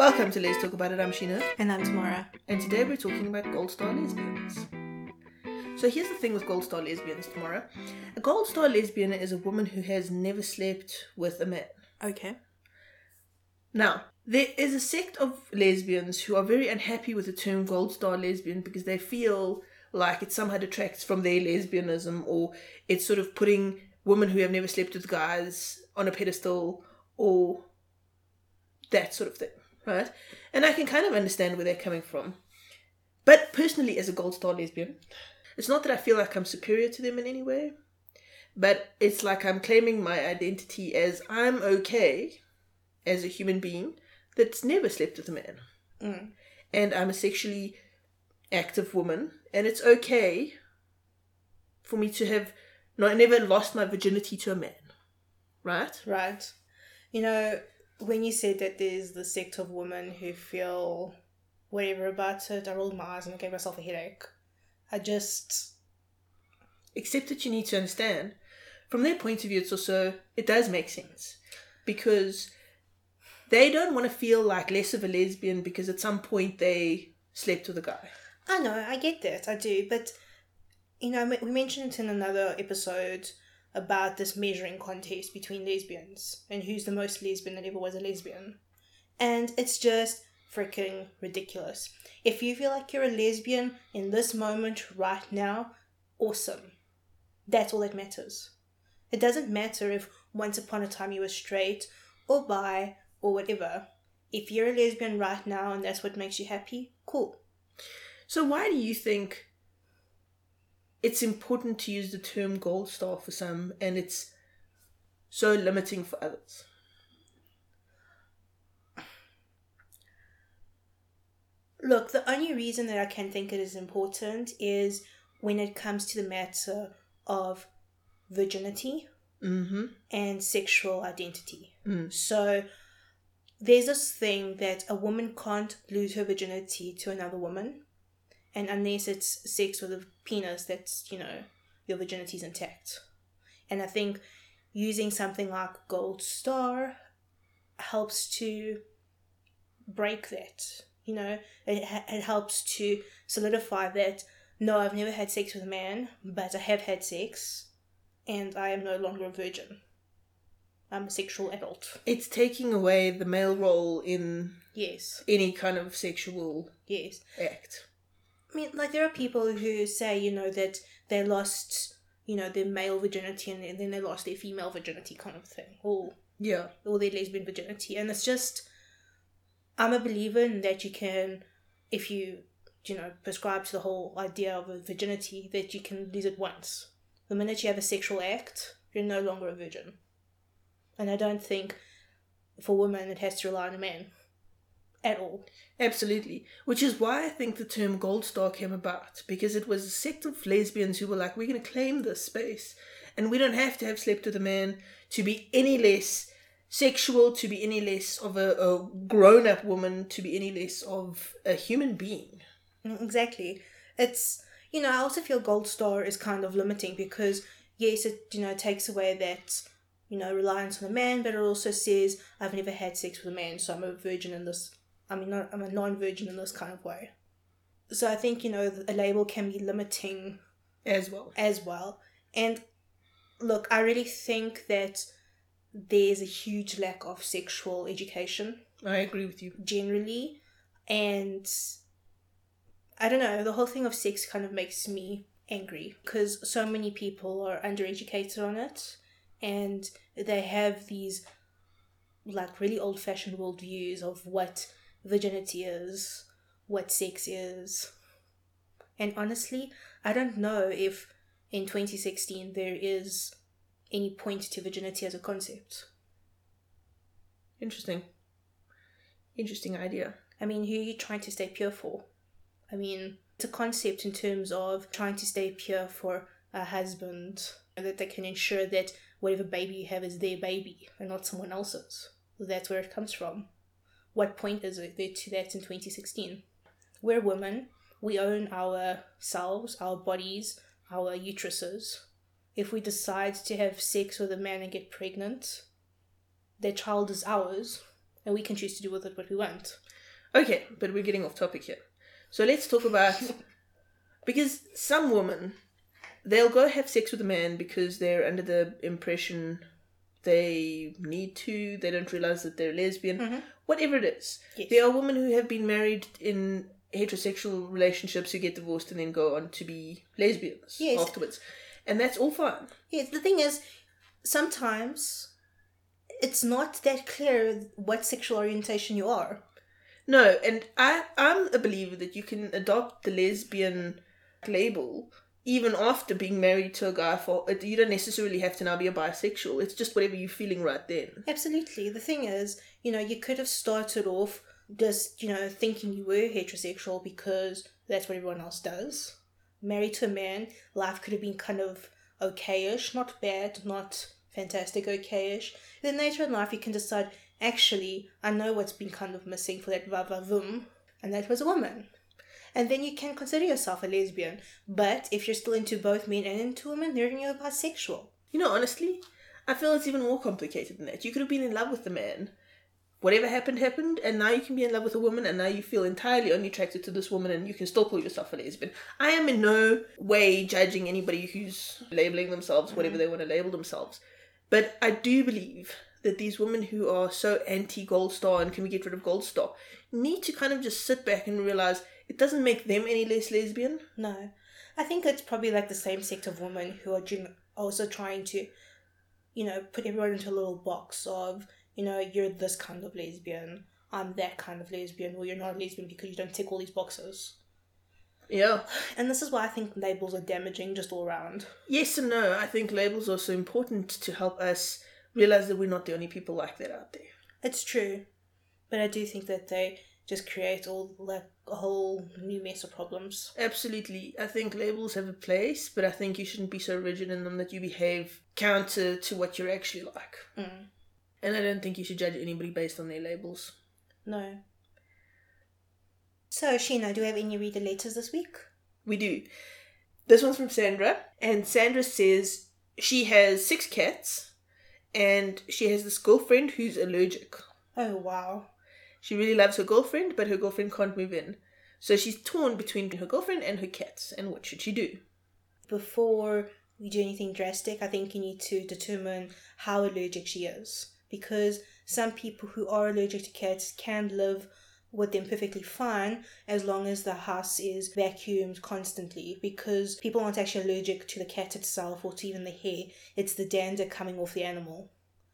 Welcome to Les Talk About It. I'm Sheena, And I'm Tamara. and today we're talking about Gold Star lesbians. So here's the thing with Gold Star lesbians, Tamara. A Gold Star lesbian is a woman who has never slept with a man. Okay. Now, there is a sect of lesbians who are very unhappy with the term Gold Star lesbian because they feel like it somehow detracts from their lesbianism or it's sort of putting women who have never slept with guys on a pedestal or that sort of thing, right? And I can kind of understand where they're coming from. But personally, as a Gold Star lesbian, it's not that I feel like I'm superior to them in any way, but it's like I'm claiming my identity as I'm okay as a human being that's never slept with a man. Mm. And I'm a sexually active woman, and it's okay for me to have not never lost my virginity to a man. Right? Right. You know, when you said that there's the sect of women who feel whatever about it, I rolled my eyes and I gave myself a headache. I just. Except that you need to understand, from their point of view, it's also, it does make sense. Because they don't want to feel like less of a lesbian because at some point they slept with a guy. I know, I get that, I do, but. You know, we mentioned it in another episode about this measuring contest between lesbians and who's the most lesbian that ever was a lesbian. And it's just freaking ridiculous. If you feel like you're a lesbian in this moment right now, awesome. That's all that matters. It doesn't matter if once upon a time you were straight or bi or whatever. If you're a lesbian right now and that's what makes you happy, cool. So why do you think it's important to use the term gold star for some and it's so limiting for others? Look, the only reason that I can think it is important is when it comes to the matter of virginity Mm-hmm. and sexual identity. Mm. So there's this thing that a woman can't lose her virginity to another woman, and unless it's sex with a penis, that's you know your virginity's intact. And I think using something like gold star helps to break that. You know, it, it helps to solidify that. No, I've never had sex with a man, but I have had sex, and I am no longer a virgin. I'm a sexual adult. It's taking away the male role in Yes, any kind of sexual yes. act. I mean, like there are people who say, you know, that they lost, you know, their male virginity and then they lost their female virginity, kind of thing, or Yeah. or their lesbian virginity, and it's just, I'm a believer in that you can, if you, you know, prescribe to the whole idea of a virginity, that you can lose it once. The minute you have a sexual act, you're no longer a virgin. And I don't think for women it has to rely on a man at all. Absolutely. Which is why I think the term gold star came about, because it was a sect of lesbians who were like, we're going to claim this space, and we don't have to have slept with a man to be any less sexual, to be any less of a, a grown up woman, to be any less of a human being. Mm, Exactly. It's you know, I also feel gold star is kind of limiting because yes, it you know takes away that you know reliance on a man, but it also says I've never had sex with a man, so I'm a virgin in this. I mean, I'm a non-virgin in this kind of way. So I think you know a label can be limiting As well. as well. And look, I really think that there's a huge lack of sexual education I agree with you. generally and i don't know the whole thing of sex kind of makes me angry because so many people are undereducated on it and they have these like really old fashioned worldviews of what virginity is what sex is and honestly i don't know if in 2016 there is any point to virginity as a concept Interesting. Interesting idea. I mean, who are you trying to stay pure for? I mean, it's a concept in terms of trying to stay pure for a husband, that they can ensure that whatever baby you have is their baby and not someone else's. That's where it comes from. What point is it there to that in 2016? We're women. We own ourselves, our bodies, our uteruses. If we decide to have sex with a man and get pregnant, their child is ours, and we can choose to do with it what we want. Okay, but we're getting off topic here. So let's talk about because some women they'll go have sex with a man because they're under the impression they need to, they don't realize that they're lesbian, mm-hmm. whatever it is. Yes. There are women who have been married in heterosexual relationships who get divorced and then go on to be lesbians Yes. afterwards. And that's all fine. Yes, the thing is, sometimes it's not that clear what sexual orientation you are. No, and I I'm a believer that you can adopt the lesbian label even after being married to a guy for you don't necessarily have to now be a bisexual. It's just whatever you're feeling right then. Absolutely. The thing is, you know, you could have started off just, you know, thinking you were heterosexual because that's what everyone else does. Married to a man, life could have been kind of okayish, not bad, not fantastic, okayish. Then later in life, you can decide, actually, I know what's been kind of missing for that vavavum, and that was a woman. And then you can consider yourself a lesbian. But if you're still into both men and into women, then you're bisexual. You know, honestly, I feel it's even more complicated than that. You could have been in love with the man. Whatever happened, happened, and now you can be in love with a woman, and now you feel entirely only attracted to this woman, and you can still call yourself a lesbian. I am in no way judging anybody who's labeling themselves whatever they want to label themselves. But I do believe that these women who are so anti Gold Star and can we get rid of Gold Star need to kind of just sit back and realize it doesn't make them any less lesbian. No. I think it's probably like the same sect of women who are also trying to, you know, put everyone into a little box of, you know, you're this kind of lesbian, I'm that kind of lesbian, or you're not a lesbian because you don't tick all these boxes. Yeah. And this is why I think labels are damaging just all around. Yes and no. I think labels are so important to help us realize that we're not the only people like that out there. It's true. But I do think that they just create all like a whole new mess of problems. Absolutely. I think labels have a place, but I think you shouldn't be so rigid in them that you behave counter to what you're actually like. Mm. And I don't think you should judge anybody based on their labels. No. So, Sheena, do we have any reader letters this week? We do. This one's from Sandra, and Sandra says she has six cats, and she has this girlfriend who's allergic. Oh, wow. She really loves her girlfriend, but her girlfriend can't move in. So she's torn between her girlfriend and her cats, and what should she do? before we do anything drastic, I think you need to determine how allergic she is. Because some people who are allergic to cats can live with them perfectly fine as long as the house is vacuumed constantly. Because people aren't actually allergic to the cat itself or to even the hair, it's the dander coming off the animal.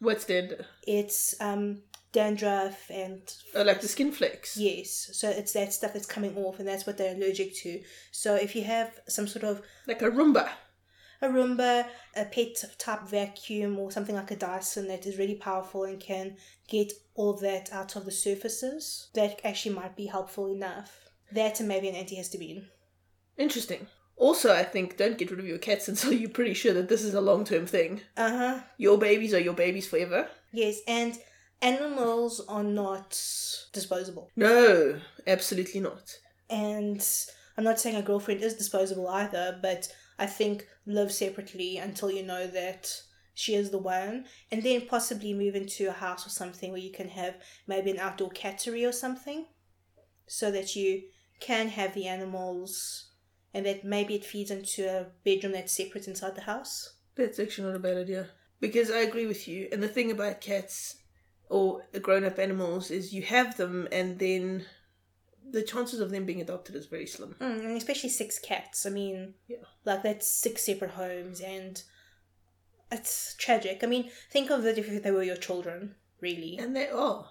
What's dander? It's um, dandruff and Oh, like the skin flakes. Yes, so it's that stuff that's coming off, and that's what they're allergic to. So if you have some sort of Like a Roomba. a Roomba, a pet type vacuum, or something like a Dyson that is really powerful and can get all that out of the surfaces, that actually might be helpful enough. That and maybe an antihistamine. Interesting. Also, I think don't get rid of your cats until you're pretty sure that this is a long term thing. Uh huh. Your babies are your babies forever. Yes, and animals are not disposable. No, absolutely not. And I'm not saying a girlfriend is disposable either, but I think live separately until you know that she is the one, and then possibly move into a house or something where you can have maybe an outdoor cattery or something, so that you can have the animals, and that maybe it feeds into a bedroom that's separate inside the house. That's actually not a bad idea. Because I agree with you. And the thing about cats or grown up animals is you have them and then the chances of them being adopted is very slim. Mm, and especially six cats. I mean, Yeah. like that's six separate homes, and it's tragic. I mean, think of it if they were your children, really. And they are.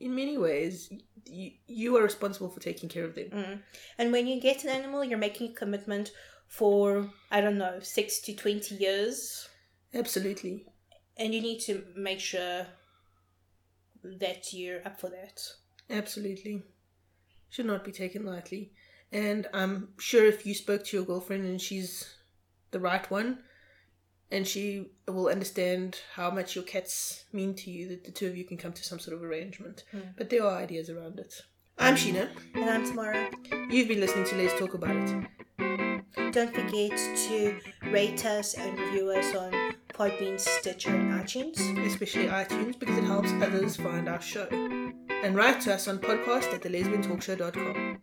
In many ways, you, you are responsible for taking care of them. Mm. And when you get an animal, you're making a commitment for I don't know six to twenty years, Absolutely. and you need to make sure that you're up for that. Absolutely. Should not be taken lightly. And I'm sure if you spoke to your girlfriend and she's the right one, and she will understand how much your cats mean to you, that the two of you can come to some sort of arrangement. Hmm. But there are ideas around it. I'm hmm. Sheena. And I'm Tamara. You've been listening to Les Talk About It. Don't forget to rate us and review us on Podbean, Stitcher, iTunes. especially iTunes, because it helps others find our show. and write to us on podcast at thelesbiantalkshow.com.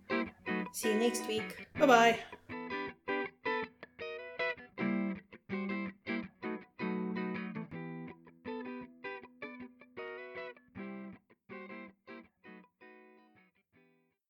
See you next week. Bye bye.